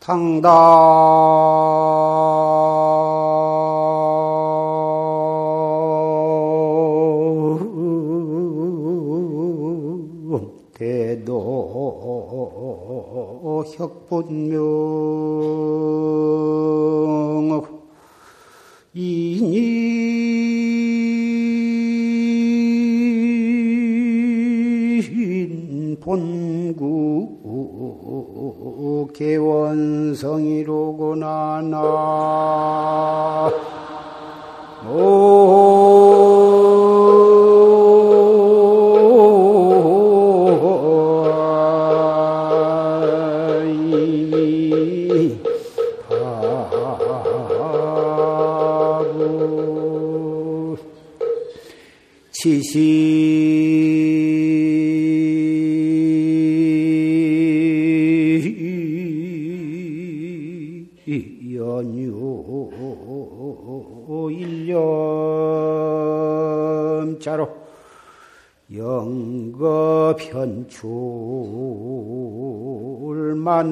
당당 대도 혁분명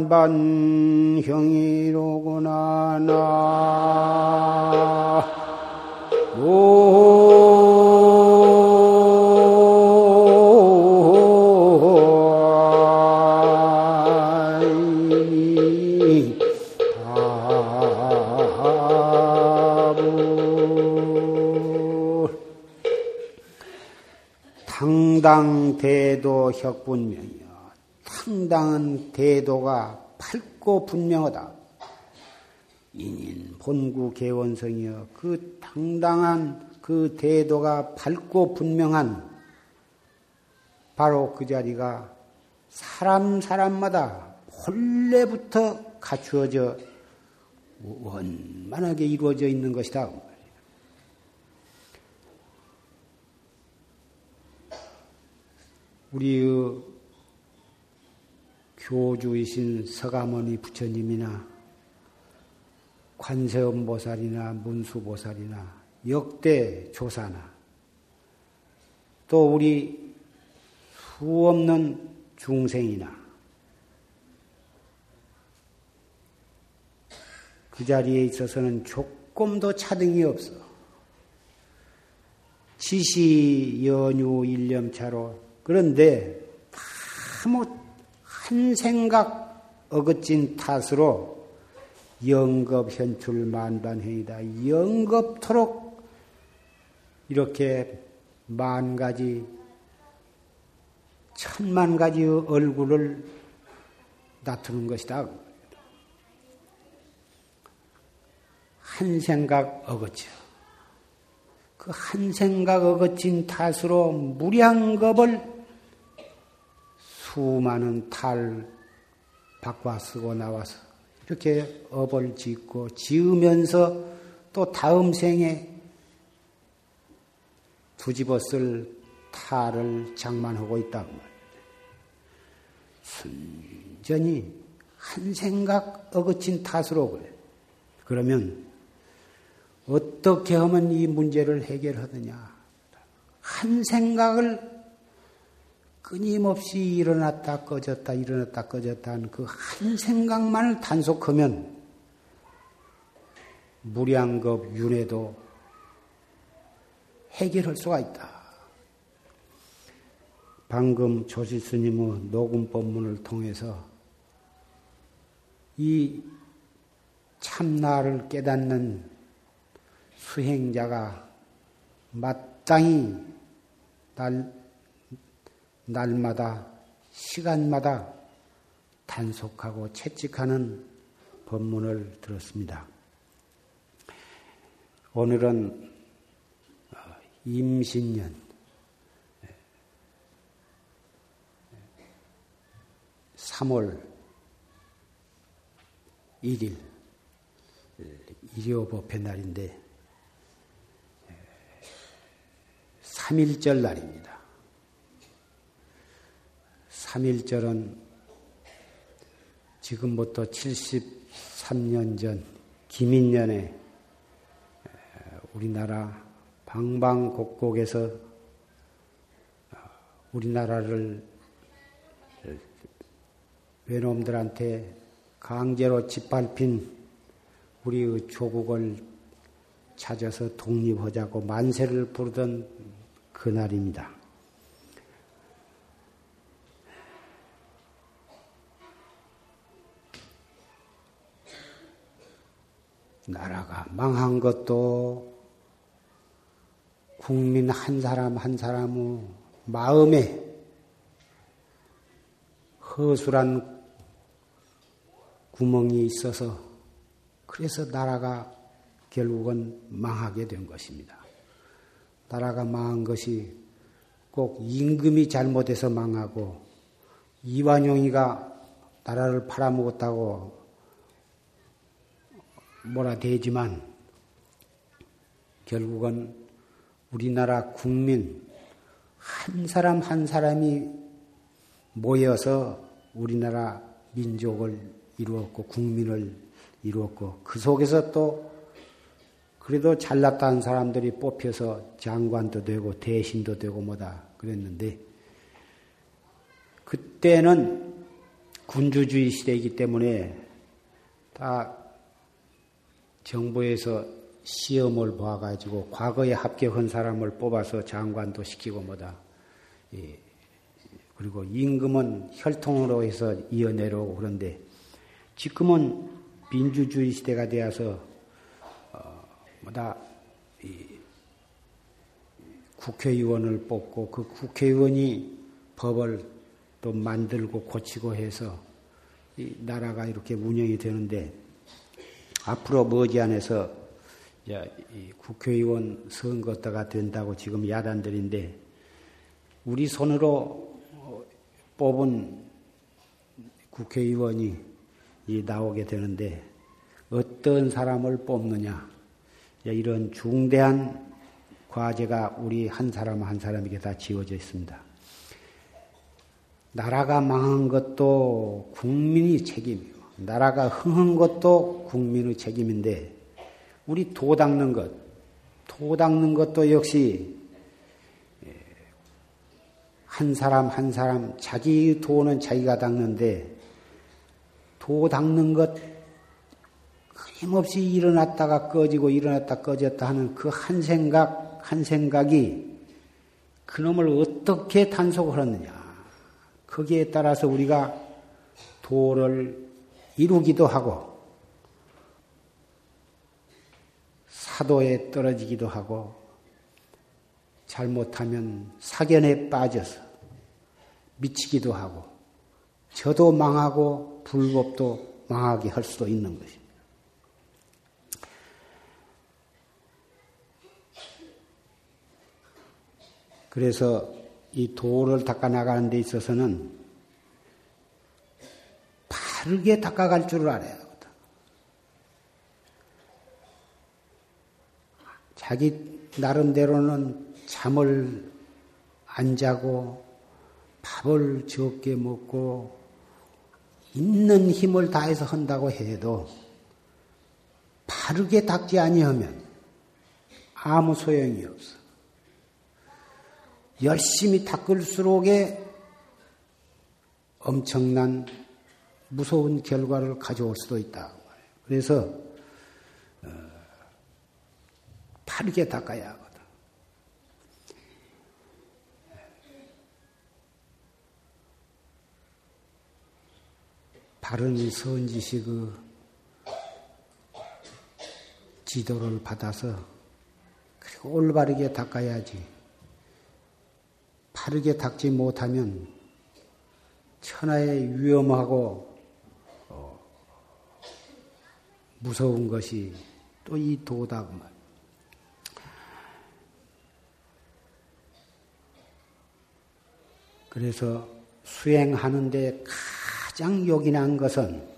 만반형이로구나 나. 당당대도 혁분명이요. 상당한 대도가 밝고 분명하다. 인인 본구 개원성이여 그 당당한 그 대도가 밝고 분명한 바로 그 자리가 사람 사람마다 본래부터 갖추어져 원만하게 이루어져 있는 것이다. 우리의 교주이신 서가모니 부처님이나 관세음보살이나 문수보살이나 역대 조사나 또 우리 수없는 중생이나 그 자리에 있어서는 조금도 차등이 없어. 지시 연유 일념차로 그런데 다못 한 생각 어긋진 탓으로 영겁 현출 만반행이다. 영겁토록 이렇게 만 가지, 천만 가지 얼굴을 나타는 것이다. 한 생각 어긋죠. 그 한 생각 어긋진 탓으로 무량겁을 수많은 탈 바꿔 쓰고 나와서 이렇게 업을 짓고 지으면서 또 다음 생에 두집어 쓸 탈을 장만하고 있다고 말입니다. 순전히 한 생각 어긋진 탓으로 그래. 그러면 어떻게 하면 이 문제를 해결하느냐? 한 생각을 끊임없이 일어났다 꺼졌다 일어났다 꺼졌다 하는 그 한 생각만을 단속하면 무량겁 윤회도 해결할 수가 있다. 방금 조실 스님의 녹음 법문을 통해서 이 참나를 깨닫는 수행자가 마땅히 날 날마다 시간마다 단속하고 채찍하는 법문을 들었습니다. 오늘은 어, 임신년 3월 1일 일요법회 날인데 3일절 날입니다. 3일절은 지금부터 73년 전 기민년에 우리나라 방방곡곡에서 어, 우리나라를 외놈들한테 강제로 짓밟힌 우리의 조국을 찾아서 독립하자고 만세를 부르던 그날입니다. 나라가 망한 것도 국민 한 사람 한 사람의 마음에 허술한 구멍이 있어서 그래서 나라가 결국은 망하게 된 것입니다. 나라가 망한 것이 꼭 임금이 잘못해서 망하고 이완용이가 나라를 팔아먹었다고 뭐라 되지만 결국은 우리나라 국민 한 사람 한 사람이 모여서 우리나라 민족을 이루었고 국민을 이루었고 그 속에서 또 그래도 잘났다는 사람들이 뽑혀서 장관도 되고 대신도 되고 뭐다 그랬는데 그때는 군주주의 시대이기 때문에 다 정부에서 시험을 봐가지고 과거에 합격한 사람을 뽑아서 장관도 시키고 뭐다. 예. 그리고 임금은 혈통으로 해서 이어내려오고 그런데 지금은 민주주의 시대가 되어서 어, 뭐다 국회의원을 뽑고 그 국회의원이 법을 또 만들고 고치고 해서 이 나라가 이렇게 운영이 되는데 앞으로 머지않아서 국회의원 선거 때가 된다고 지금 야단들인데 우리 손으로 뽑은 국회의원이 나오게 되는데 어떤 사람을 뽑느냐 이런 중대한 과제가 우리 한 사람 한 사람에게 다 지어져 있습니다. 나라가 망한 것도 국민이 책임이고 나라가 흥한 것도 국민의 책임인데 우리 도 닦는 것, 도 닦는 것도 역시 예, 한 사람 한 사람 자기 도는 자기가 닦는데 도 닦는 것 힘없이 일어났다가 꺼지고 일어났다 꺼졌다 하는 그 한 생각 한 생각이 그놈을 어떻게 단속을 하느냐. 거기에 따라서 우리가 도를 이루기도 하고 사도에 떨어지기도 하고 잘못하면 사견에 빠져서 미치기도 하고 저도 망하고 불법도 망하게 할 수도 있는 것입니다. 그래서 이 도를 닦아 나가는 데 있어서는 바르게 닦아갈 줄을 알아야 하거든. 자기 나름대로는 잠을 안 자고 밥을 적게 먹고 있는 힘을 다해서 한다고 해도 바르게 닦지 아니하면 아무 소용이 없어. 열심히 닦을수록에 엄청난 무서운 결과를 가져올 수도 있다. 그래서 어, 바르게 닦아야 하거든. 바른 선지식의 지도를 받아서 그리고 올바르게 닦아야지. 바르게 닦지 못하면 천하의 위험하고 무서운 것이 또 이 도다구만. 그래서 수행하는데 가장 요긴한 것은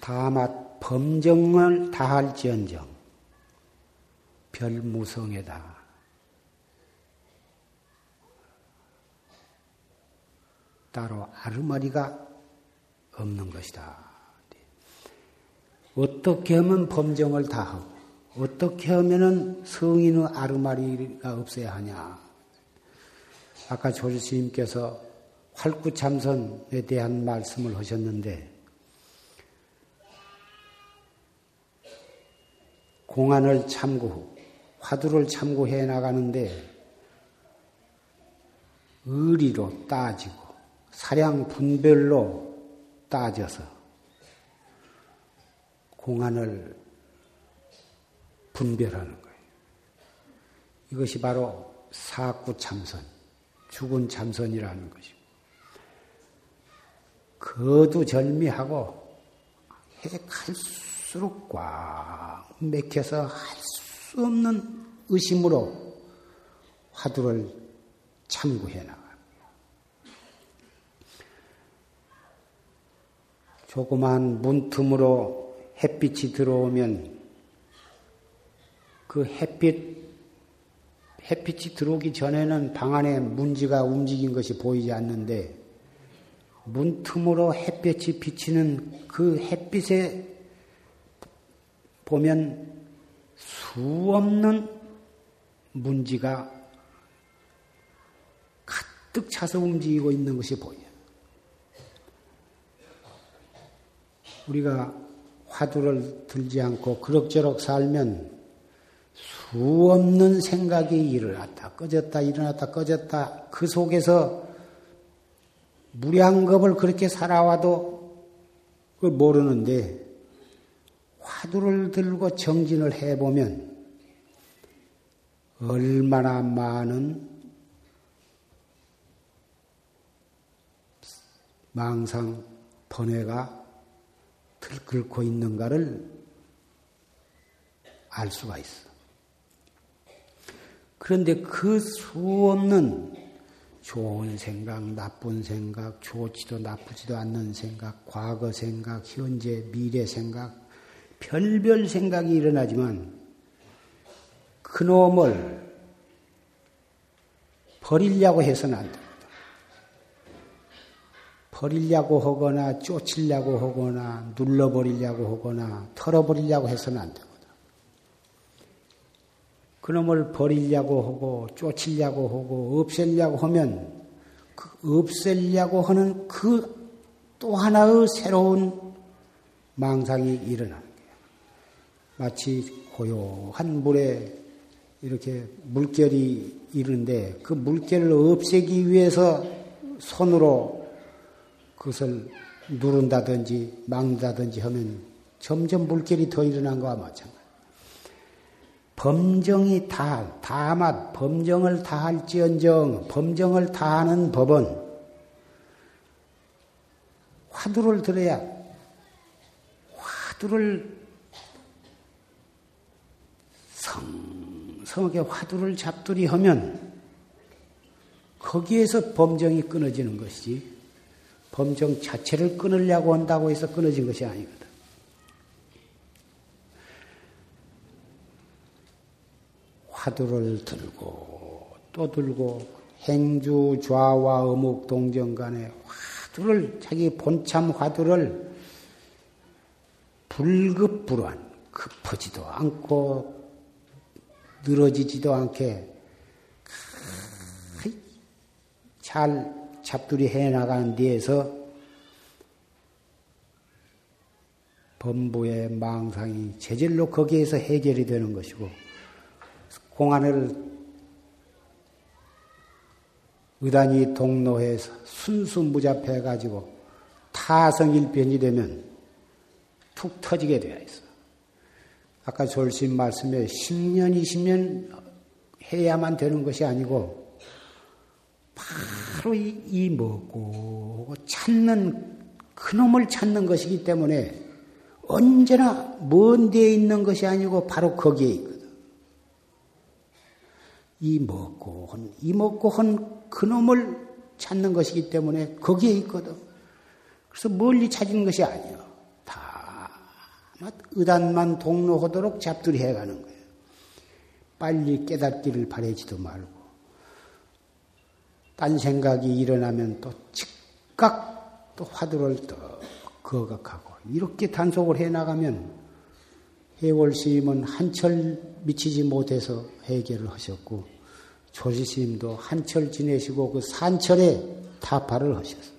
다마 범정을 다할지언정 별무성에다. 따로 아르머리가 없는 것이다. 어떻게 하면 범정을 다 하고 어떻게 하면은 성인의 아르마리가 없어야 하냐. 아까 조지스님께서 활구참선에 대한 말씀을 하셨는데 공안을 참고 화두를 참고해 나가는데 의리로 따지고 사량 분별로 따져서 공안을 분별하는 거예요. 이것이 바로 사구 참선, 죽은 참선이라는 것이고, 거두절미하고 해 갈수록 꽉 맥혀서 할 수 없는 의심으로 화두를 참고해 나가. 조그만 문틈으로 햇빛이 들어오면 그 햇빛, 햇빛이 들어오기 전에는 방 안에 문지가 움직인 것이 보이지 않는데 문틈으로 햇빛이 비치는 그 햇빛에 보면 수 없는 문지가 가득 차서 움직이고 있는 것이 보여요. 우리가 화두를 들지 않고 그럭저럭 살면 수 없는 생각이 일어났다, 꺼졌다, 일어났다, 꺼졌다. 그 속에서 무량겁을 그렇게 살아와도 그걸 모르는데 화두를 들고 정진을 해보면 얼마나 많은 망상, 번뇌가 들끓고 있는가를 알 수가 있어. 그런데 그 수 없는 좋은 생각, 나쁜 생각, 좋지도 나쁘지도 않는 생각, 과거 생각, 현재, 미래 생각, 별별 생각이 일어나지만 그놈을 버리려고 해서는 안 돼. 버리려고 하거나 쫓으려고 하거나 눌러버리려고 하거나 털어버리려고 해서는 안 되거든. 그놈을 버리려고 하고 쫓으려고 하고 없애려고 하면 그 없애려고 하는 그 또 하나의 새로운 망상이 일어나는 거예요. 마치 고요한 물에 이렇게 물결이 이르는데 그 물결을 없애기 위해서 손으로 그것을 누른다든지 막는다든지 하면 점점 물결이 더 일어난 거와 마찬가지. 범정이 다, 다만 범정을 다할지언정 범정을 다하는 법은 화두를 들어야 화두를 성성하게 화두를 잡두리 하면 거기에서 범정이 끊어지는 것이지 범정 자체를 끊으려고 한다고 해서 끊어진 것이 아니거든. 화두를 들고 또 들고 행주 좌와 어묵 동정 간에 화두를 자기 본참 화두를 불급불안 급하지도 않고 늘어지지도 않게 잘 잡두리 해 나가는 데에서 범부의 망상이 제절로 거기에서 해결이 되는 것이고 공안을 의단이 동로해서 순수무잡해 가지고 타성일변이 되면 툭 터지게 되어 있어. 아까 졸심 말씀에 10년, 20년 해야만 되는 것이 아니고 바로 이, 이 먹고 찾는 그놈을 찾는 것이기 때문에 언제나 먼 데에 있는 것이 아니고 바로 거기에 있거든. 이 먹고 헌, 이 먹고 헌 그놈을 찾는 것이기 때문에 거기에 있거든. 그래서 멀리 찾은 것이 아니야. 다 의단만 동로하도록 잡들이 해가는 거예요. 빨리 깨닫기를 바라지도 말고. 딴 생각이 일어나면 또 즉각 또 화두를 또 거각하고 이렇게 단속을 해 나가면 해월 스님은 한철 미치지 못해서 해결을 하셨고 조지 스님도 한철 지내시고 그 산철에 타파를 하셨어요.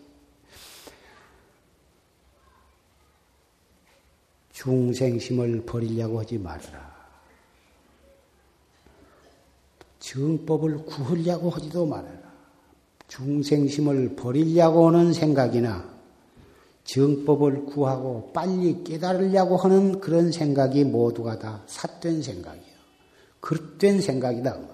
중생심을 버리려고 하지 말아라. 정법을 구하려고 하지도 말아라. 중생심을 버리려고 하는 생각이나 정법을 구하고 빨리 깨달으려고 하는 그런 생각이 모두가 다 삿된 생각이에요. 그릇된 생각이다. 그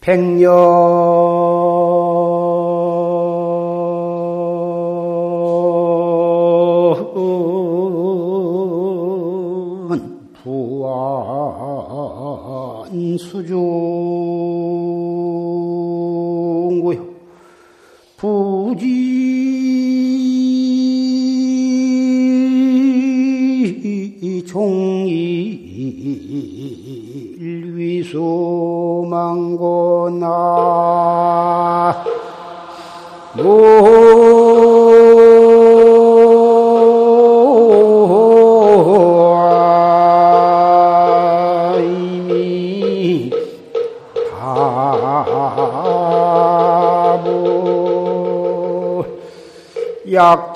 백년 부지. 종일 위소망고나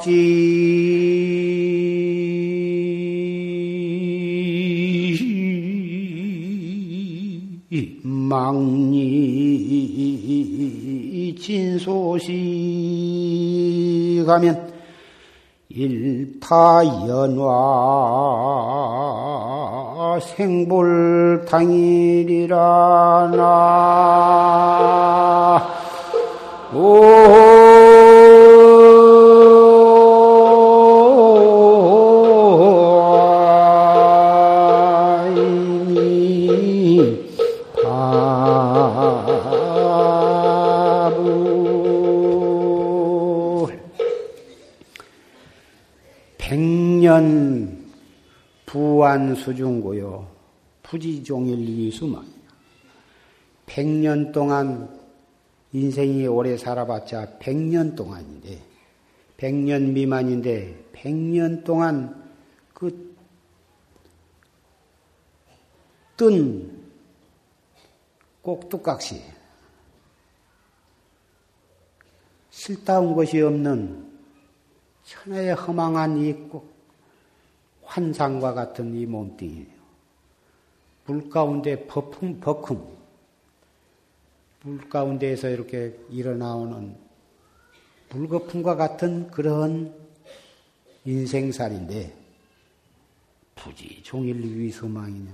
약지 망리 진소시 가면 일타연화 생불당일이라 나 수중고요. 부지종일 이수만. 백년 동안 인생이 오래 살아봤자 백년 동안인데, 백년 미만인데, 백년 동안 그 뜬 꼭두각시, 실다운 것이 없는 천하의 허망한 이 꼭, 환상과 같은 이 몸뚱이에요. 물 가운데 버품, 버큼, 물 가운데에서 이렇게 일어나오는 물거품과 같은 그런 인생살인데, 부지 종일 위서망이냐.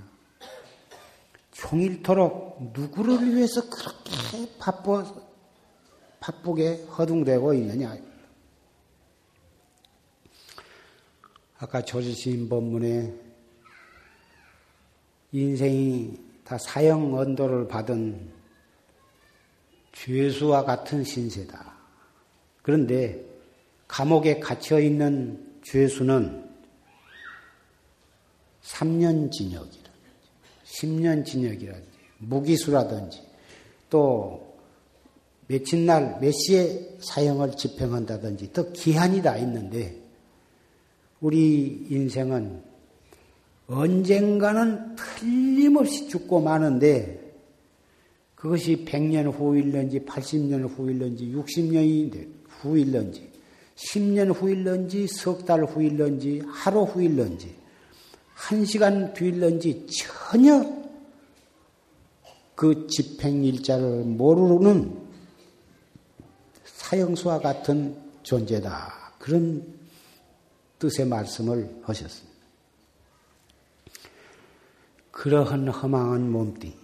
종일토록 누구를 위해서 그렇게 바빠, 바쁘게 허둥대고 있느냐. 아까 조지신 법문에 인생이 다 사형 언도를 받은 죄수와 같은 신세다. 그런데 감옥에 갇혀 있는 죄수는 3년 징역이라든지, 10년 징역이라든지, 무기수라든지, 또 며칠 날, 몇 시에 사형을 집행한다든지, 더 기한이 다 있는데, 우리 인생은 언젠가는 틀림없이 죽고 마는데 그것이 100년 후일런지 80년 후일런지 60년이 후일런지 10년 후일런지 석 달 후일런지 하루 후일런지 한 시간 뒤일런지 전혀 그 집행일자를 모르는 사형수와 같은 존재다. 그런 뜻의 말씀을 하셨습니다. 그러한 허망한 몸뚱이,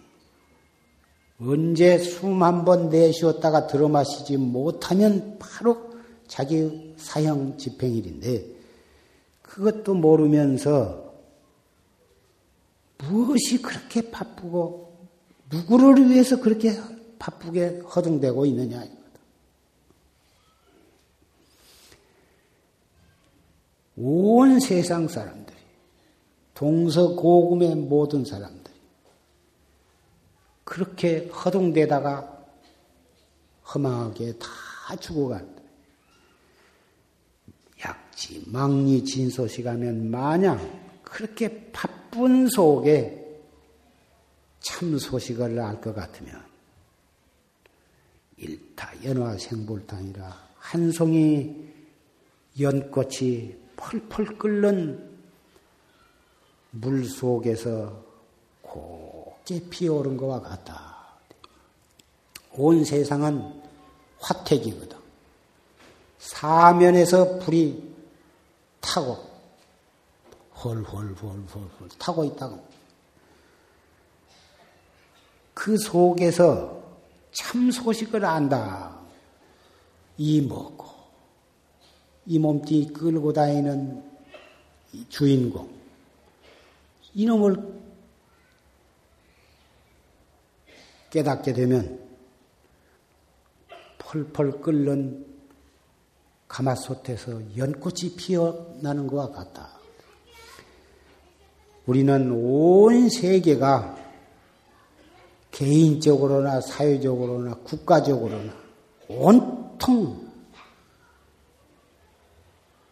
언제 숨 한 번 내쉬었다가 들어마시지 못하면 바로 자기 사형 집행일인데, 그것도 모르면서 무엇이 그렇게 바쁘고, 누구를 위해서 그렇게 바쁘게 허둥대고 있느냐. 온 세상 사람들이, 동서고금의 모든 사람들이, 그렇게 허둥대다가 허망하게 다 죽어간다. 약지, 망리 진소식하면 마냥 그렇게 바쁜 속에 참 소식을 알 것 같으면 일타 연화 생불탕이라 한 송이 연꽃이 펄펄 끓는 물 속에서 곱게 피어오른 것과 같다. 온 세상은 화택이거든. 사면에서 불이 타고 헐헐헐헐헐 타고 있다고. 그 속에서 참 소식을 안다. 이 먹고 이 몸띠 끌고 다니는 주인공 이놈을 깨닫게 되면 펄펄 끓는 가마솥에서 연꽃이 피어나는 것과 같다. 우리는 온 세계가 개인적으로나 사회적으로나 국가적으로나 온통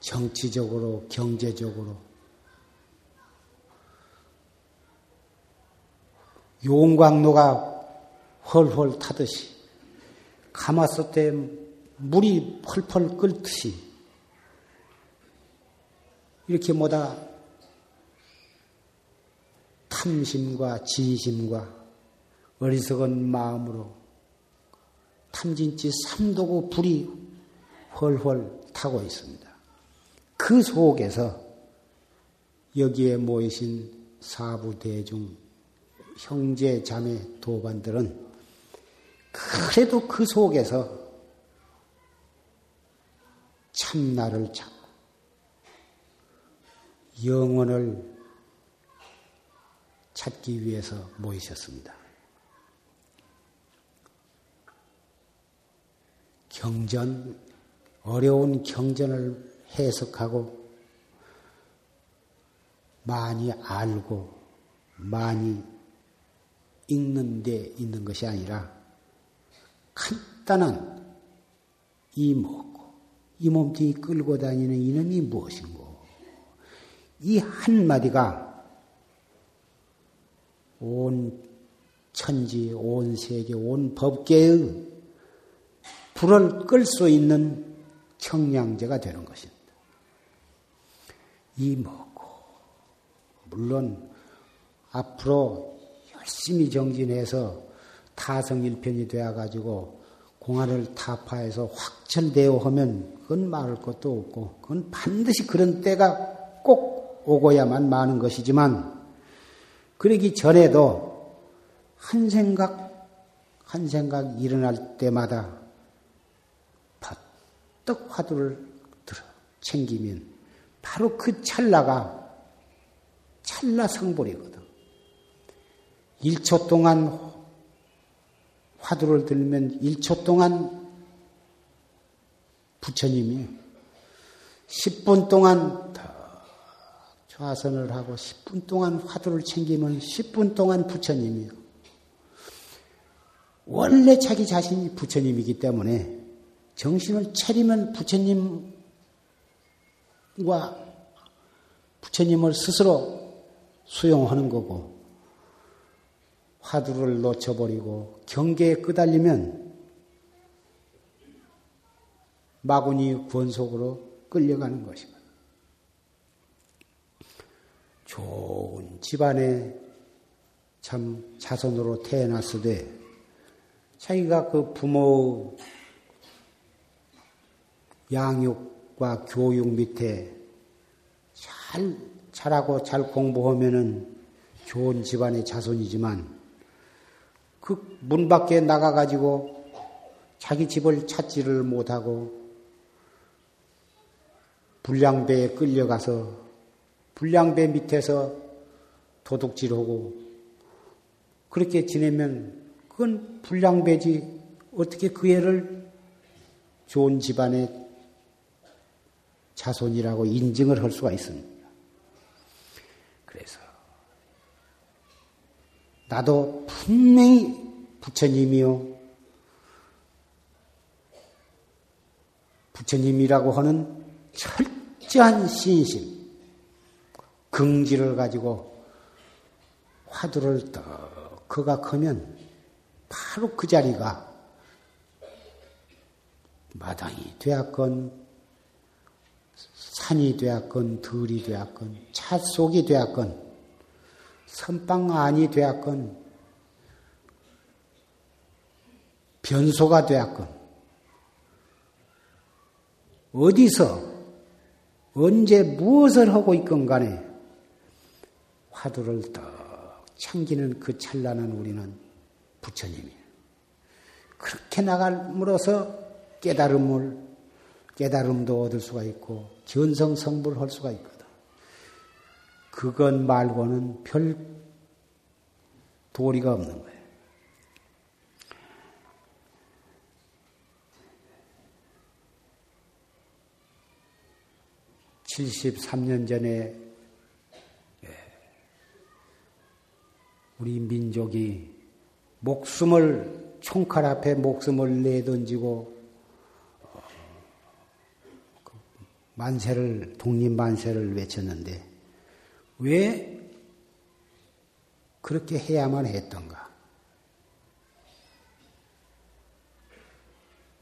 정치적으로 경제적으로 용광로가 헐헐 타듯이 가마솥에 물이 펄펄 끓듯이 이렇게 뭐다 탐심과 진심과 어리석은 마음으로 탐진치 삼도고 불이 헐헐 타고 있습니다. 그 속에서 여기에 모이신 사부 대중 형제 자매 도반들은 그래도 그 속에서 참나를 찾고 영원을 찾기 위해서 모이셨습니다. 경전, 어려운 경전을 해석하고 많이 알고 많이 읽는 데 있는 것이 아니라 간단한 이 먹고 이 몸뚱이 끌고 다니는 이놈이 무엇인고 이 한마디가 온 천지, 온 세계, 온 법계의 불을 끌 수 있는 청량제가 되는 것입니다. 이 먹고 물론 앞으로 열심히 정진해서 타성일편이 되어가지고 공안을 타파해서 확철되어 하면 그건 말할 것도 없고 그건 반드시 그런 때가 꼭 오고야만 마는 것이지만 그러기 전에도 한 생각 한 생각 일어날 때마다 퍼떡 화두를 들어 챙기면 바로 그 찰나가 찰나 성불이거든. 1초 동안 화두를 들면 1초 동안 부처님이 10분 동안 좌선을 하고 10분 동안 화두를 챙기면 10분 동안 부처님이요. 원래 자기 자신이 부처님이기 때문에 정신을 차리면 부처님 과 부처님을 스스로 수용하는 거고 화두를 놓쳐버리고 경계에 끄달리면 마구니 권속으로 끌려가는 것입니다. 좋은 집안에 참 자손으로 태어났으되 자기가 그 부모의 양육 과 교육 밑에 잘 자라고 잘 공부하면은 좋은 집안의 자손이지만 그 문 밖에 나가 가지고 자기 집을 찾지를 못하고 불량배에 끌려가서 불량배 밑에서 도둑질하고 그렇게 지내면 그건 불량배지 어떻게 그 애를 좋은 집안의 자손이라고 인증을 할 수가 있습니다. 그래서 나도 분명히 부처님이요. 부처님이라고 하는 철저한 신심, 긍지를 가지고 화두를 떡 그가 크면 바로 그 자리가 마당이 되었건 산이 되었건 들이 되었건 차 속이 되었건 선방 안이 되었건 변소가 되었건 어디서 언제 무엇을 하고 있건 간에 화두를 떡 챙기는 그 찬란한 우리는 부처님이에요. 그렇게 나감으로써 깨달음을 깨달음도 얻을 수가 있고 견성 성불을 할 수가 있거든. 그것 말고는 별 도리가 없는 거예요. 73년 전에 예, 우리 민족이 목숨을 총칼 앞에 목숨을 내던지고 어, 그 만세를 독립 만세를 외쳤는데 왜 그렇게 해야만 했던가?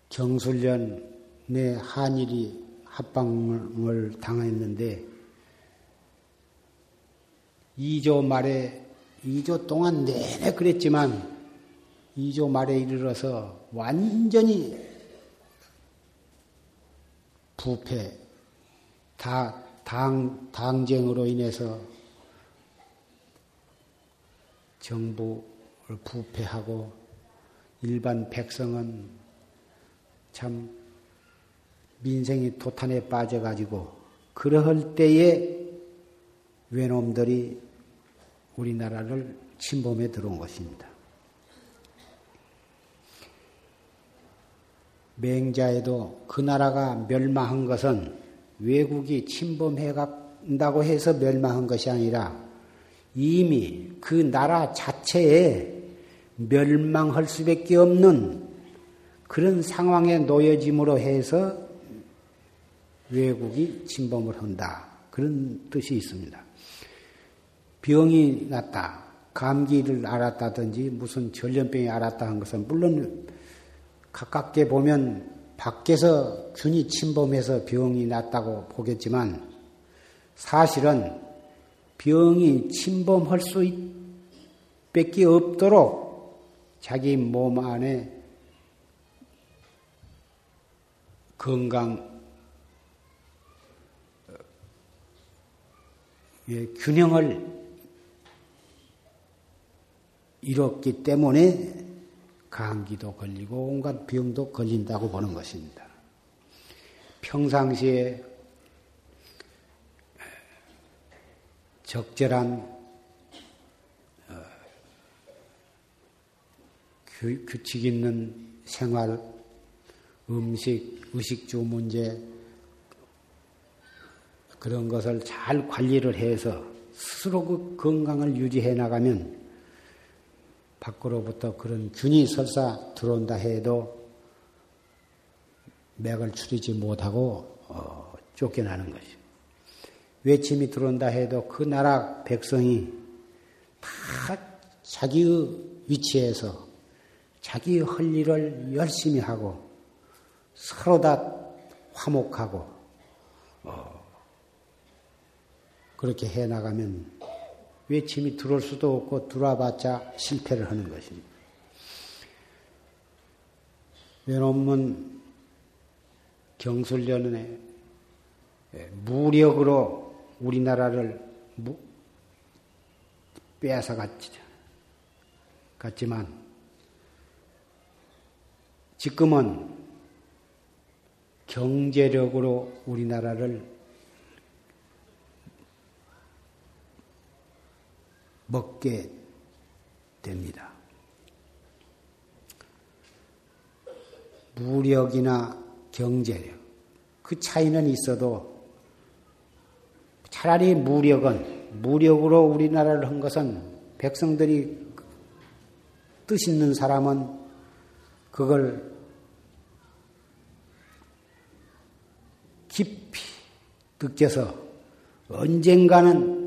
경술련내 한일이 합방을 당했는데 2조 말에 2조 동안 내내 그랬지만 2조 말에 이르러서 완전히 부패, 다, 당, 당쟁으로 인해서 정부를 부패하고 일반 백성은 참 민생이 도탄에 빠져가지고 그러할 때에 외놈들이 우리나라를 침범해 들어온 것입니다. 맹자에도 그 나라가 멸망한 것은 외국이 침범해 간다고 해서 멸망한 것이 아니라 이미 그 나라 자체에 멸망할 수밖에 없는 그런 상황에 놓여짐으로 해서 외국이 침범을 한다. 그런 뜻이 있습니다. 병이 났다. 감기를 알았다든지 무슨 전염병이 알았다 한 것은 물론 가깝게 보면 밖에서 균이 침범해서 병이 났다고 보겠지만 사실은 병이 침범할 수 밖에 없도록 자기 몸 안에 건강 예, 균형을 잃었기 때문에 감기도 걸리고 온갖 병도 걸린다고 보는 것입니다. 평상시에 적절한 어, 규칙 있는 생활, 음식, 의식주 문제, 그런 것을 잘 관리를 해서 스스로 그 건강을 유지해 나가면 밖으로부터 그런 균이 설사 들어온다 해도 맥을 추리지 못하고 어, 쫓겨나는 것이죠. 외침이 들어온다 해도 그 나라 백성이 다 자기의 위치에서 자기의 할 일을 열심히 하고 서로 다 화목하고 어, 그렇게 해 나가면 외침이 들어올 수도 없고 들어와봤자 실패를 하는 것입니다. 외놈은 경술련에 무력으로 우리나라를 빼앗아 갔지만 지금은 경제력으로 우리나라를 먹게 됩니다. 무력이나 경제력, 그 차이는 있어도 차라리 무력은, 무력으로 우리나라를 한 것은 백성들이 뜻 있는 사람은 그걸 깊이 느껴서 언젠가는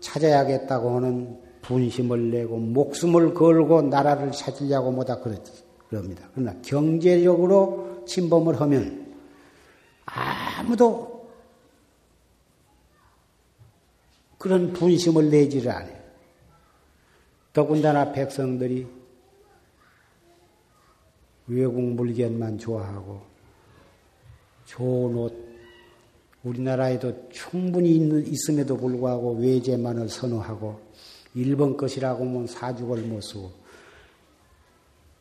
찾아야겠다고 하는 분심을 내고 목숨을 걸고 나라를 찾으려고 뭐다 그럽니다. 그러나 경제적으로 침범을 하면 아무도 그런 분심을 내지를 않아요. 더군다나 백성들이 외국 물건만 좋아하고 좋은 옷, 우리나라에도 충분히 있음에도 불구하고 외제만을 선호하고 일본 것이라고 하면 사죽을 못 쓰고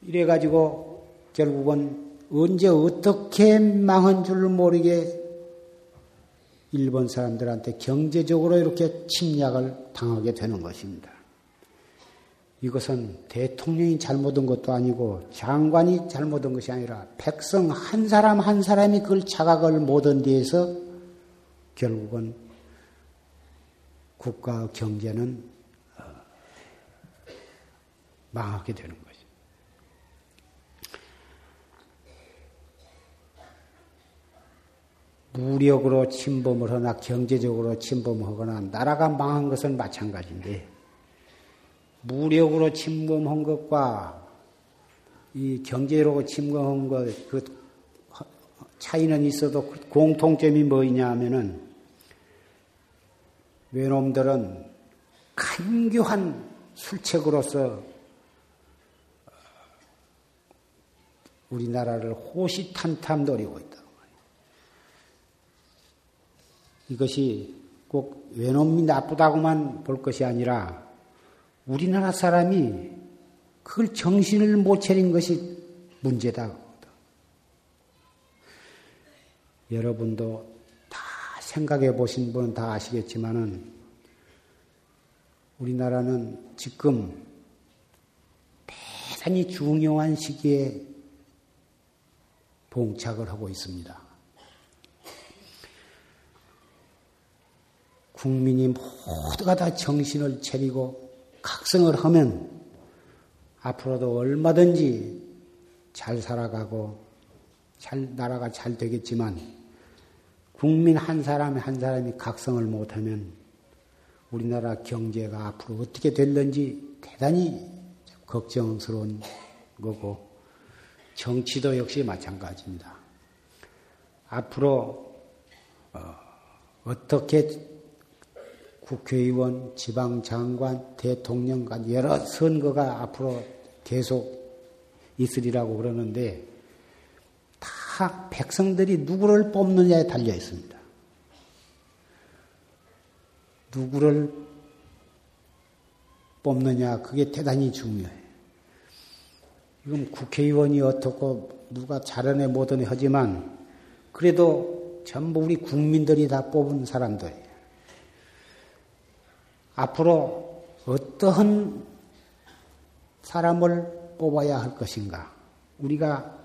이래가지고 결국은 언제 어떻게 망한 줄 모르게 일본 사람들한테 경제적으로 이렇게 침략을 당하게 되는 것입니다. 이것은 대통령이 잘못한 것도 아니고 장관이 잘못한 것이 아니라 백성 한 사람 한 사람이 그걸 자각을 못한 데에서 결국은 국가 경제는 어, 망하게 되는 거죠. 무력으로 침범을 하나 경제적으로 침범하거나 나라가 망한 것은 마찬가지인데 무력으로 침범한 것과 이 경제로 침범한 것, 그 차이는 있어도 그 공통점이 뭐냐 하면은 외놈들은 간교한 술책으로서 우리나라를 호시탐탐 노리고 있다. 이것이 꼭 외놈이 나쁘다고만 볼 것이 아니라 우리나라 사람이 그걸 정신을 못 차린 것이 문제다. 여러분도 다 생각해 보신 분은 다 아시겠지만은 우리나라는 지금 대단히 중요한 시기에 봉착을 하고 있습니다. 국민이 모두가 다 정신을 차리고 각성을 하면 앞으로도 얼마든지 잘 살아가고 잘 나라가 잘 되겠지만 국민 한 사람이 한 사람이 각성을 못하면 우리나라 경제가 앞으로 어떻게 될는지 대단히 걱정스러운 거고 정치도 역시 마찬가지입니다. 앞으로 어, 떻게 국회의원, 지방장관, 대통령 간 여러 선거가 앞으로 계속 있으리라고 그러는데 다 백성들이 누구를 뽑느냐에 달려 있습니다. 누구를 뽑느냐 그게 대단히 중요해요. 지금 국회의원이 어떻고 누가 잘하네 못하네 하지만 그래도 전부 우리 국민들이 다 뽑은 사람들이에요. 앞으로 어떠한 사람을 뽑아야 할 것인가? 우리가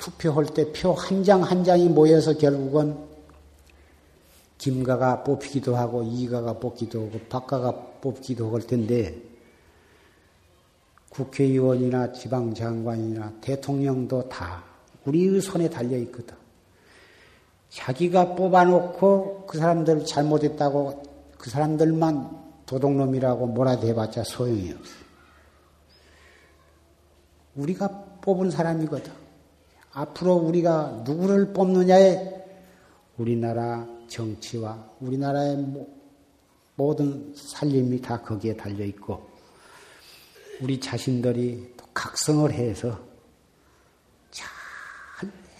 투표할 때 표 한 장 한 장이 모여서 결국은 김가가 뽑히기도 하고 이가가 뽑기도 하고 박가가 뽑기도 할 텐데 국회의원이나 지방장관이나 대통령도 다 우리의 손에 달려 있거든. 자기가 뽑아놓고 그 사람들 잘못했다고 그 사람들만 도둑놈이라고 뭐라 대봤자 소용이 없어. 우리가 뽑은 사람이거든. 앞으로 우리가 누구를 뽑느냐에 우리나라 정치와 우리나라의 모든 살림이 다 거기에 달려 있고 우리 자신들이 또 각성을 해서 잘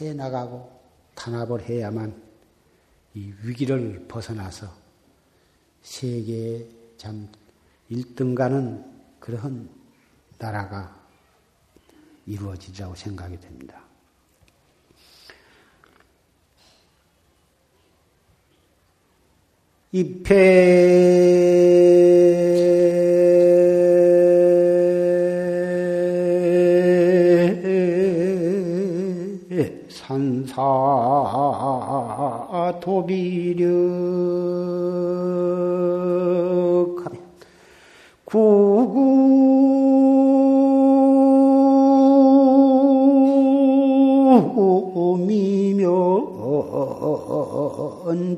해나가고 단합을 해야만 이 위기를 벗어나서 세계에 참 1등 가는 그러한 나라가 이루어지리라고 생각이 됩니다. 입회 산사 도비려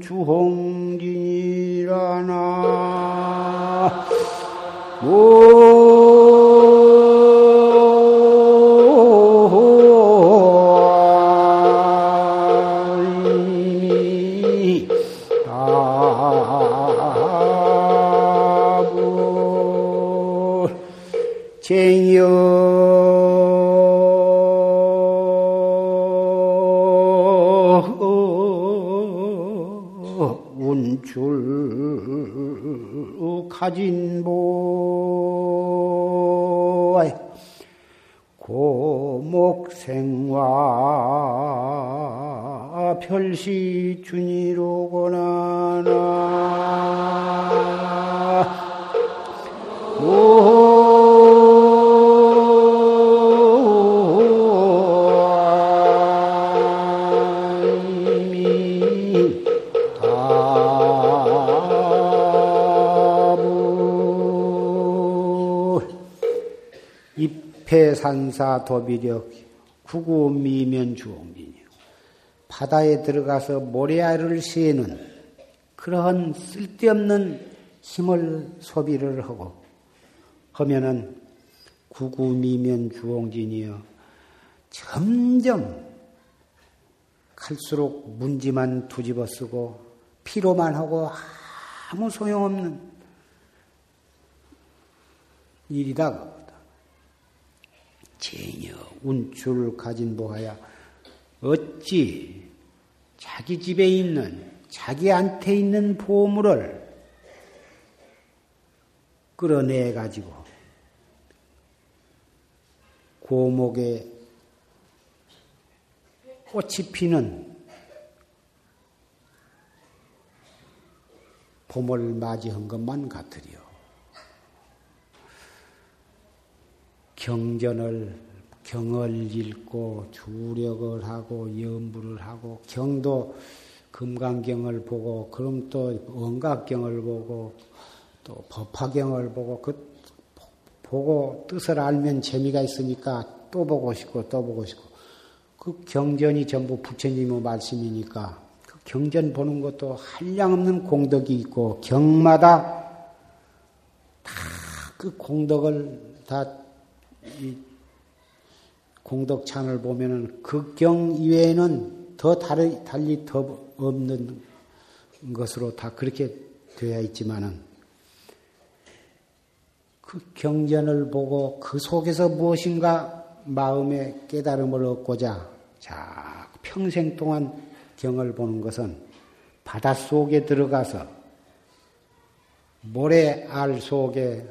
주홍진이라나. 산 사 도비력 구구미면 주홍민이요. 바다에 들어가서 모래알을 새는 그러한 쓸데없는 힘을 소비를 하고 하면은 구구미면 주홍진이여 점점 갈수록 문지만 두집어 쓰고 피로만 하고 아무 소용없는 일이다. 전혀 운출을 가진 보아야 어찌 자기 집에 있는 자기한테 있는 보물을 끌어내 가지고 고목에 꽃이 피는 봄을 맞이한 것만 같으리요. 경전을 경을 읽고 주력을 하고 염불을 하고 경도 금강경을 보고 그럼 또 원각경을 보고 또 법화경을 보고 그 보고 뜻을 알면 재미가 있으니까 또 보고 싶고 또 보고 싶고. 그 경전이 전부 부처님의 말씀이니까 그 경전 보는 것도 한량없는 공덕이 있고 경마다 다 그 공덕을 다이 공덕찬을 보면은 극경 이외에는 더 다르, 달리 더 없는 것으로 다 그렇게 되어 있지만은 그 경전을 보고 그 속에서 무엇인가 마음의 깨달음을 얻고자 자 평생 동안 경을 보는 것은 바닷속에 들어가서 모래 알 속에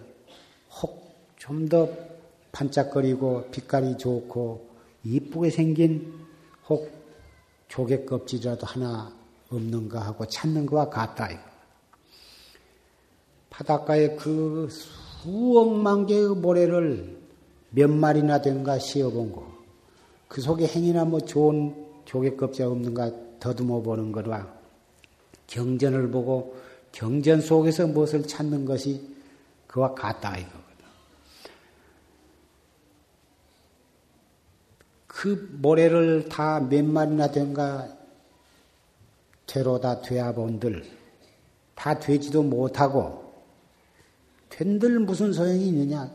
혹 좀더 반짝거리고 빛깔이 좋고 이쁘게 생긴 혹 조개 껍질이라도 하나 없는가 하고 찾는 것과 같다. 바닷가에 그 수억만 개의 모래를 몇 마리나 된가 씌어본 거. 그 속에 행이나 뭐 좋은 조개 껍질 없는가 더듬어 보는 거와 경전을 보고 경전 속에서 무엇을 찾는 것이 그와 같다 이거. 그 모래를 다 몇 마리나 된가 되로다 되어본들 다 되지도 못하고 된들 무슨 소용이 있느냐?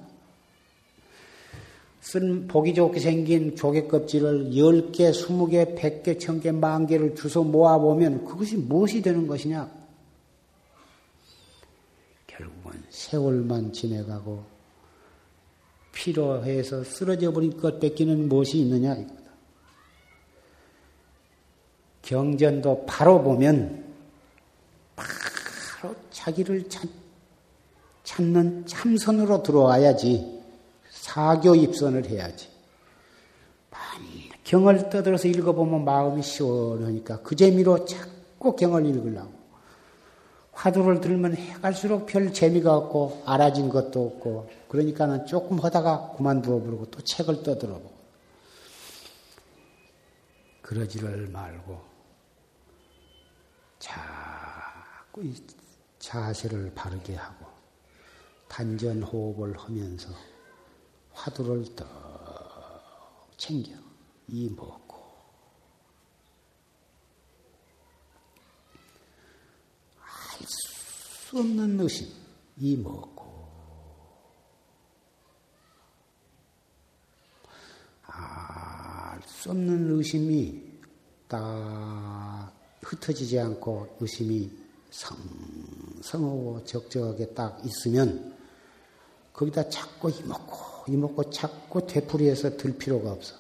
쓴 보기 좋게 생긴 조개 껍질을 10개, 20개, 100개, 1000개, 만 개를 주워 모아보면 그것이 무엇이 되는 것이냐? 결국은 세월만 지내가고 필요해서 쓰러져 버린 것 뺏기는 무엇이 있느냐 이거다. 경전도 바로 보면 바로 자기를 찾, 찾는 참선으로 들어와야지 사교 입선을 해야지. 경을 떠들어서 읽어보면 마음이 시원하니까 그 재미로 자꾸 경을 읽으려고. 화두를 들면 해갈수록 별 재미가 없고 알아진 것도 없고 그러니까는 조금 하다가 그만두어 버리고 또 책을 떠들어 보고 그러지를 말고 자꾸 이 자세를 바르게 하고 단전 호흡을 하면서 화두를 떡 챙겨. 이먹고 수 없는 의심, 이 먹고. 알 수 없는 의심이 딱 흩어지지 않고 의심이 성성하고 적적하게 딱 있으면 거기다 자꾸 이먹고 이먹고 자꾸 되풀이해서 들 필요가 없어.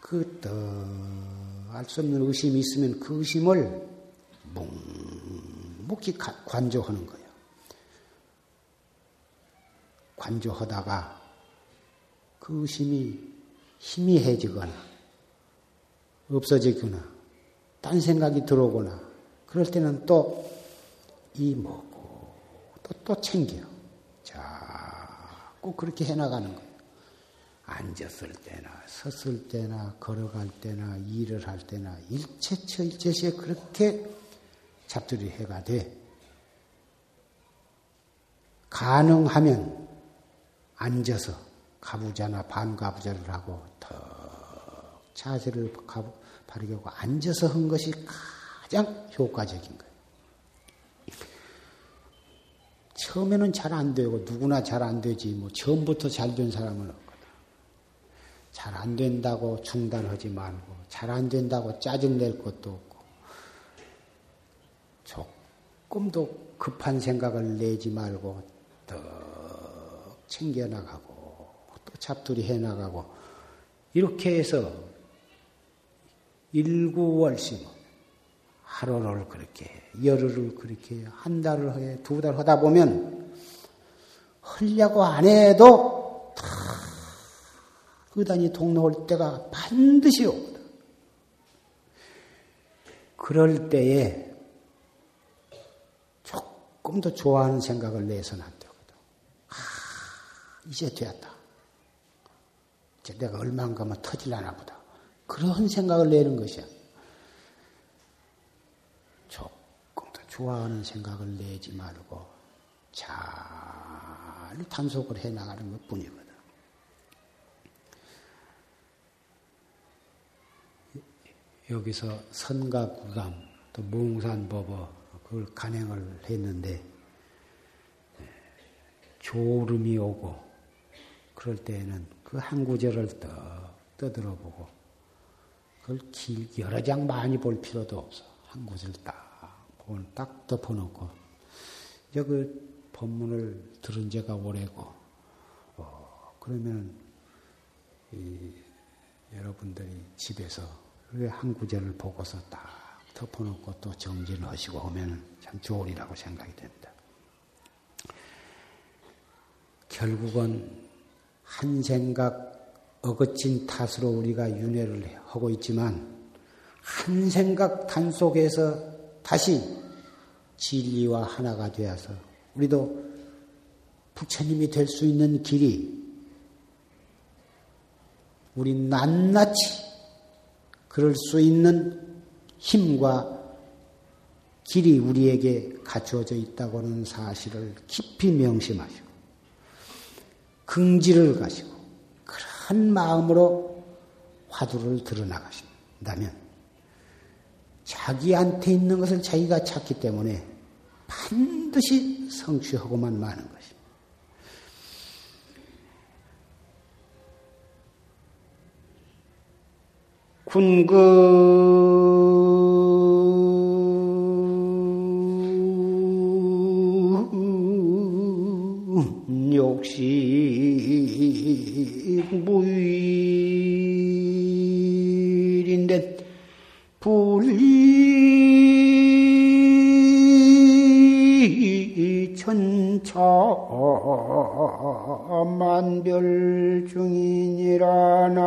그알 수 없는 의심이 있으면 그 의심을 묵 묵히 관조하는 거예요. 관조하다가 그 의심이 희미해지거나 없어지거나 딴 생각이 들어오거나 그럴 때는 또 이 먹고 또 또 챙겨. 자꾸 그렇게 해나가는 거예요. 앉았을 때나 섰을 때나 걸어갈 때나 일을 할 때나 일체처 일체시에 그렇게 잡들이 해가 돼. 가능하면 앉아서 가부자나 반가부자를 하고 더 자세를 바르게 하고 앉아서 한 것이 가장 효과적인 거예요. 처음에는 잘 안 되고 누구나 잘 안 되지 뭐 처음부터 잘 된 사람은 없거든. 잘 안 된다고 중단하지 말고 잘 안 된다고 짜증 낼 것도 없고 조금도 급한 생각을 내지 말고 더 챙겨나가고 또 잡두리 해나가고 이렇게 해서 일구월심 하루를 그렇게 열흘을 그렇게 한 달을 해 두 달 하다 보면 하려고 안 해도 다 의단이 동로올 때가 반드시 오거든. 그럴 때에 조금 더 좋아하는 생각을 내서는 안 되거든. 아, 이제 되었다. 이제 내가 얼마나 가면 터질라나 보다. 그런 생각을 내는 것이야. 조금 더 좋아하는 생각을 내지 말고 잘 단속을 해 나가는 것 뿐이거든. 여기서 선가구감 또 몽산법어 그걸 간행을 했는데 졸음이 오고 그럴 때에는 그 한 구절을 떠 떠들어보고 그걸 길 여러 장 많이 볼 필요도 없어. 한 구절 딱 보면 딱 덮어놓고 이제 그 법문을 들은 지가 오래고 어, 그러면 이, 여러분들이 집에서 한 구절을 보고서 딱 덮어놓고 또 정진하시고 하면 참 좋으리라고 생각이 됩니다. 결국은 한 생각 어거친 탓으로 우리가 윤회를 하고 있지만 한 생각 단 속에서 다시 진리와 하나가 되어서 우리도 부처님이 될 수 있는 길이 우리 낱낱이 그럴 수 있는 힘과 길이 우리에게 갖추어져 있다고는 사실을 깊이 명심하시고 긍지를 가시고 그러한 마음으로 화두를 드러나가신다면 자기한테 있는 것을 자기가 찾기 때문에 반드시 성취하고만 마는 것입니다. 군그 천차 만별 중이니라나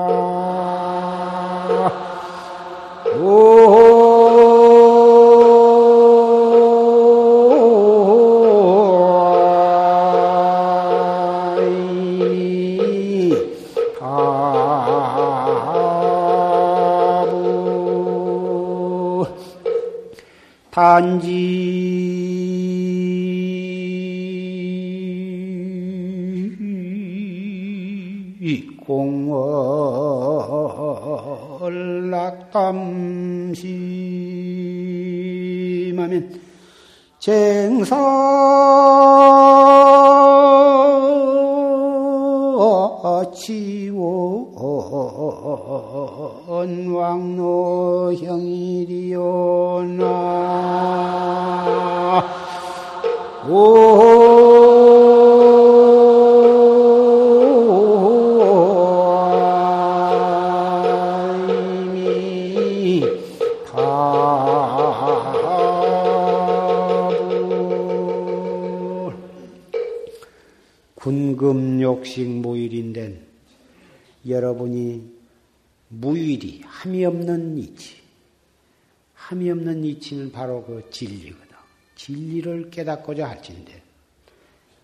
그 진리거든. 진리를 깨닫고자 할진데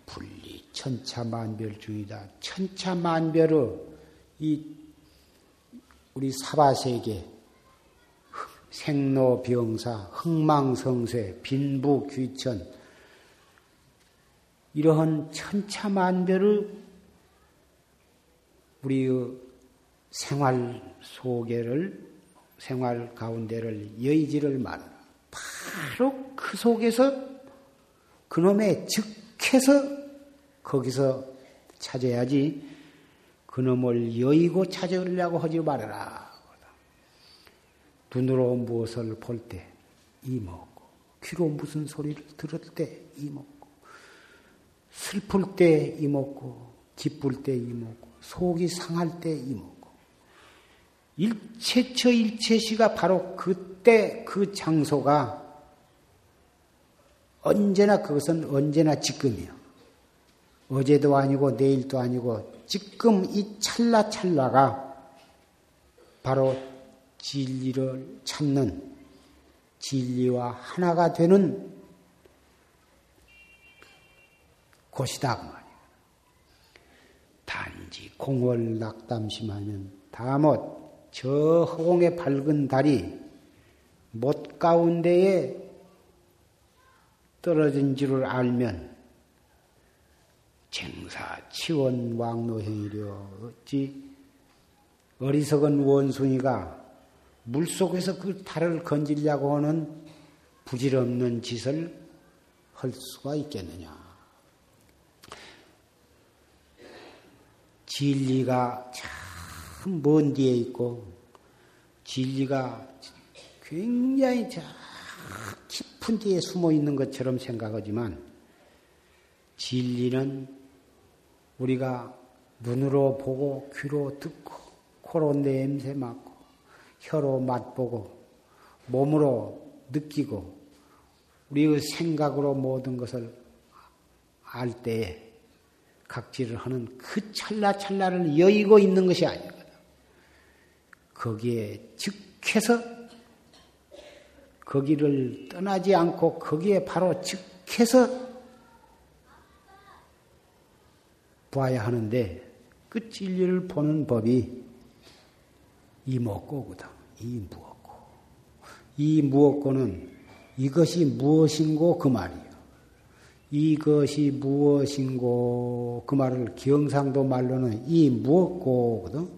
분리 천차만별 중이다. 천차만별의 이 우리 사바세계 생로병사, 흥망성쇠, 빈부귀천 이러한 천차만별의 우리의 생활 속에를 생활 가운데를 여의지를 말하라. 바로 그 속에서 그놈의 즉해서 거기서 찾아야지 그놈을 여의고 찾으려고 하지 말아라. 눈으로 무엇을 볼 때 이먹고 귀로 무슨 소리를 들을 때 이먹고 슬플 때 이먹고, 기쁠 때 이먹고, 속이 상할 때 이먹고. 일체처 일체시가 바로 그때 그 장소가 언제나 그것은 언제나 지금이요. 어제도 아니고 내일도 아니고 지금 이 찰나찰나가 바로 진리를 찾는 진리와 하나가 되는 곳이다 그 말이야. 단지 공을 낙담심하면 다못 저 허공에 밝은 달이 못 가운데에 떨어진 줄을 알면 쟁사 치원 왕노행이려 어찌 어리석은 원숭이가 물속에서 그 달을 건지려고 하는 부질없는 짓을 할 수가 있겠느냐. 진리가 참 먼 뒤에 있고 진리가 굉장히 참 깊은 뒤에 숨어 있는 것처럼 생각하지만 진리는 우리가 눈으로 보고 귀로 듣고 코로 냄새 맡고 혀로 맛보고 몸으로 느끼고 우리의 생각으로 모든 것을 알 때에 각질을 하는 그 찰나찰나를 여의고 있는 것이 아니거든. 거기에 즉해서 거기를 떠나지 않고 거기에 바로 즉해서 봐야 하는데 그 진리를 보는 법이 이목고거든. 이 무엇고. 이 무엇고는 이것이 무엇인고 그 말이야. 이것이 무엇인고 그 말을 경상도 말로는 이 무엇고거든.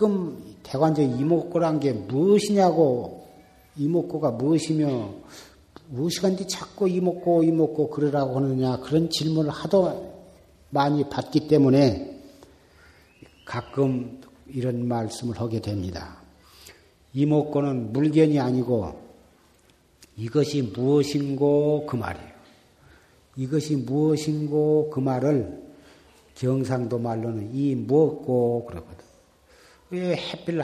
가끔 대관적 이목고란 게 무엇이냐고 이목고가 무엇이며 무엇이간디 자꾸 이목고 이목고 그러라고 하느냐 그런 질문을 하도 많이 받기 때문에 가끔 이런 말씀을 하게 됩니다. 이목고는 물견이 아니고 이것이 무엇인고 그 말이에요. 이것이 무엇인고 그 말을 경상도 말로는 이 무엇고 그러거든. 왜 햇빛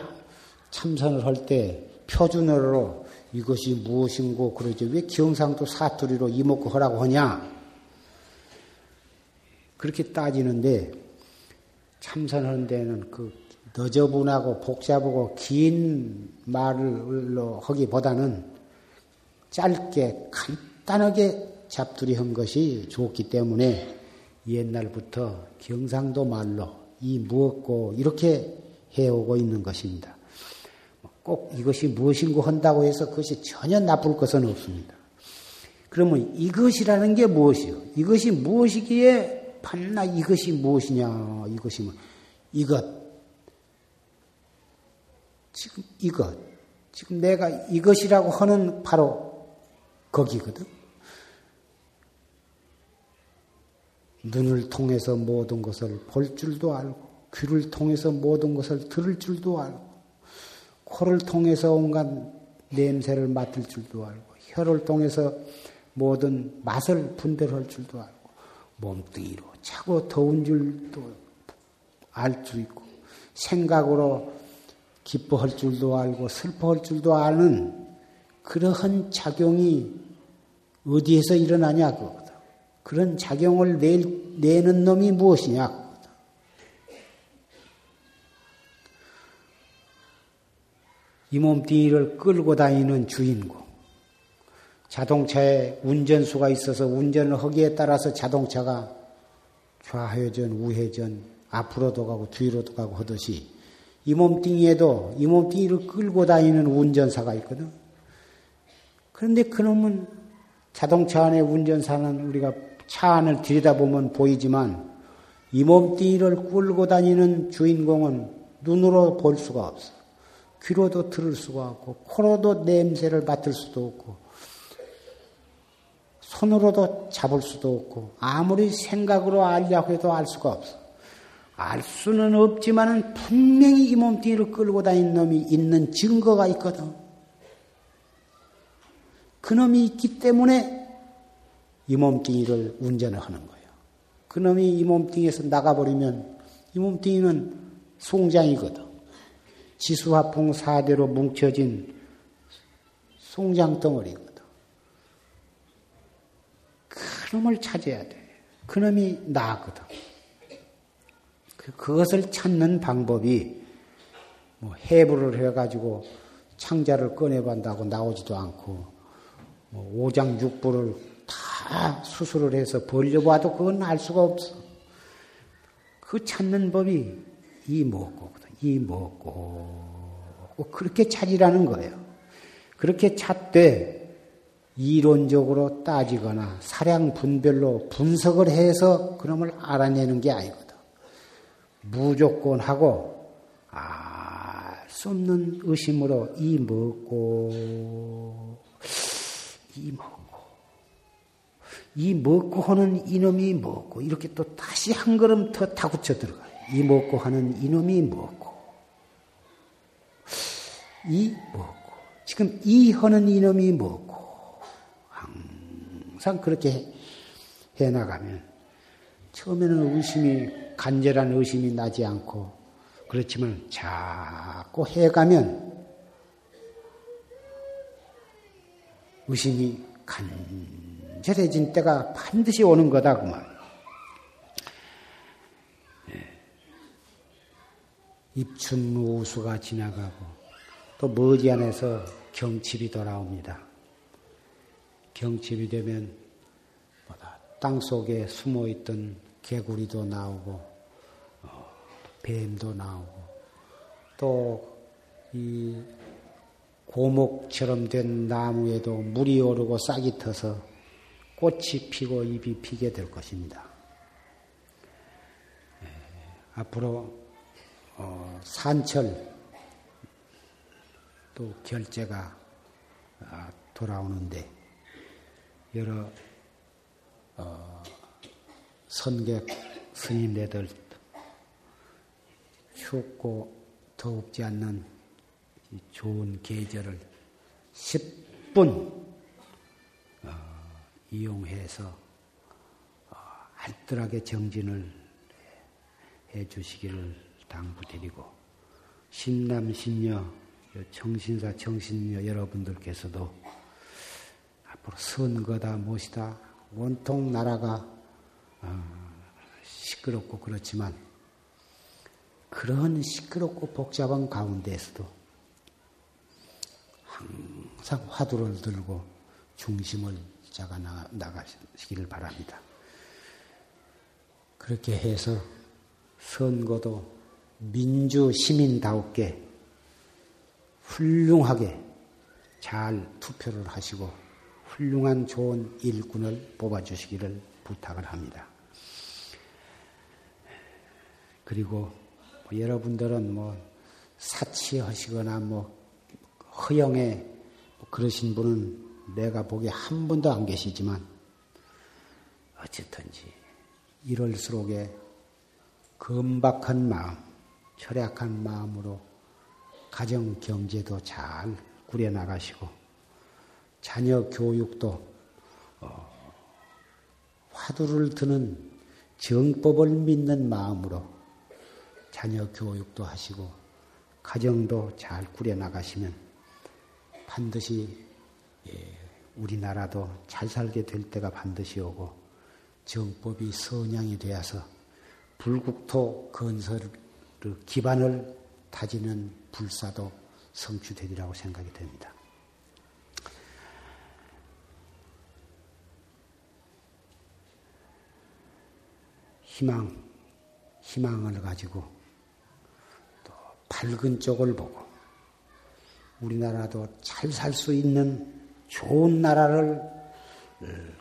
참선을 할 때 표준어로 이것이 무엇인고 그러지 왜 경상도 사투리로 이먹고 하라고 하냐? 그렇게 따지는데 참선하는 데는 그 너저분하고 복잡하고 긴 말로 하기보다는 짧게 간단하게 잡두리한 것이 좋기 때문에 옛날부터 경상도 말로 이 무엇고 이렇게 해오고 있는 것입니다. 꼭 이것이 무엇인고 한다고 해서 그것이 전혀 나쁠 것은 없습니다. 그러면 이것이라는 게 무엇이요? 이것이 무엇이기에 판나 이것이 무엇이냐? 이것이 뭐 이것 지금 이것 지금 내가 이것이라고 하는 바로 거기거든. 눈을 통해서 모든 것을 볼 줄도 알고, 귀를 통해서 모든 것을 들을 줄도 알고, 코를 통해서 온갖 냄새를 맡을 줄도 알고, 혀를 통해서 모든 맛을 분별할 줄도 알고, 몸뚱이로 차고 더운 줄도 알수 있고, 생각으로 기뻐할 줄도 알고, 슬퍼할 줄도 아는 그러한 작용이 어디에서 일어나냐, 그거다. 그런 작용을 내, 내는 놈이 무엇이냐, 이 몸뚱이를 끌고 다니는 주인공. 자동차에 운전수가 있어서 운전을 하기에 따라서 자동차가 좌회전, 우회전, 앞으로도 가고 뒤로도 가고 하듯이 이 몸뚱이에도 이 몸뚱이를 끌고 다니는 운전사가 있거든. 그런데 그놈은 자동차 안에 운전사는 우리가 차 안을 들여다보면 보이지만 이 몸뚱이를 끌고 다니는 주인공은 눈으로 볼 수가 없어. 귀로도 들을 수가 없고, 코로도 냄새를 맡을 수도 없고, 손으로도 잡을 수도 없고 아무리 생각으로 알려고 해도 알 수가 없어. 알 수는 없지만은 분명히 이 몸뚱이를 끌고 다니는 놈이 있는 증거가 있거든. 그 놈이 있기 때문에 이 몸뚱이를 운전을 하는 거예요. 그 놈이 이 몸뚱이에서 나가버리면 이 몸뚱이는 송장이거든. 지수화풍 사대로 뭉쳐진 송장 덩어리거든. 그놈을 찾아야 돼. 그놈이 나거든. 그, 그것을 찾는 방법이 뭐 해부를 해가지고 창자를 꺼내본다고 나오지도 않고 뭐 오장육부를 다 수술을 해서 벌려봐도 그건 알 수가 없어. 그 찾는 법이 이 먹고거든. 이 먹고 그렇게 찾으라는 거예요. 그렇게 찾되 이론적으로 따지거나 사량 분별로 분석을 해서 그놈을 알아내는 게 아니거든. 무조건 하고 알수 없는 의심으로 이 먹고 이 먹고 이 먹고 하는 이놈이 먹고 이렇게 또 다시 한 걸음 더 타구쳐 들어가요. 이 먹고 하는 이놈이 먹고 이 먹고 지금 이 하는 이놈이 먹고 항상 그렇게 해 나가면 처음에는 의심이 간절한 의심이 나지 않고 그렇지만 자꾸 해가면 의심이 간절해진 때가 반드시 오는 거다 그만. 입춘우수가 지나가고 또 머지않아서 경칩이 돌아옵니다. 경칩이 되면 땅 속에 숨어 있던 개구리도 나오고 어, 뱀도 나오고 또 이 고목처럼 된 나무에도 물이 오르고 싹이 터서 꽃이 피고 잎이 피게 될 것입니다. 예, 앞으로 어, 산철. 또 결제가 아, 돌아오는데 여러 어, 선객 스님네들 춥고 더웁지 않는 좋은 계절을 10분 어, 이용해서 어, 알뜰하게 정진을 해 주시기를 당부 드리고 신남 신녀 정신사 정신녀 여러분들께서도 앞으로 선거다 무엇이다 온통 나라가 어, 시끄럽고 그렇지만 그런 시끄럽고 복잡한 가운데에서도 항상 화두를 들고 중심을 잡아 나가시기를 바랍니다. 그렇게 해서 선거도 민주 시민다우게 훌륭하게 잘 투표를 하시고 훌륭한 좋은 일꾼을 뽑아주시기를 부탁을 합니다. 그리고 뭐 여러분들은 뭐 사치하시거나 뭐 허영에 뭐 그러신 분은 내가 보기에 한 분도 안 계시지만 어쨌든지 이럴수록에 금박한 마음, 철약한 마음으로 가정 경제도 잘 꾸려 나가시고 자녀 교육도 어, 화두를 드는 정법을 믿는 마음으로 자녀 교육도 하시고 가정도 잘 꾸려 나가시면 반드시 예, 우리나라도 잘 살게 될 때가 반드시 오고 정법이 선양이 되어서 불국토 건설 기반을 다지는 불사도 성취되리라고 생각이 됩니다. 희망, 희망을 가지고 또 밝은 쪽을 보고 우리나라도 잘 살 수 있는 좋은 나라를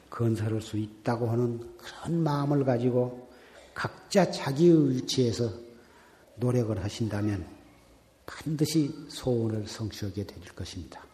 건설할 수 있다고 하는 그런 마음을 가지고 각자 자기의 위치에서 노력을 하신다면 반드시 소원을 성취하게 될 것입니다.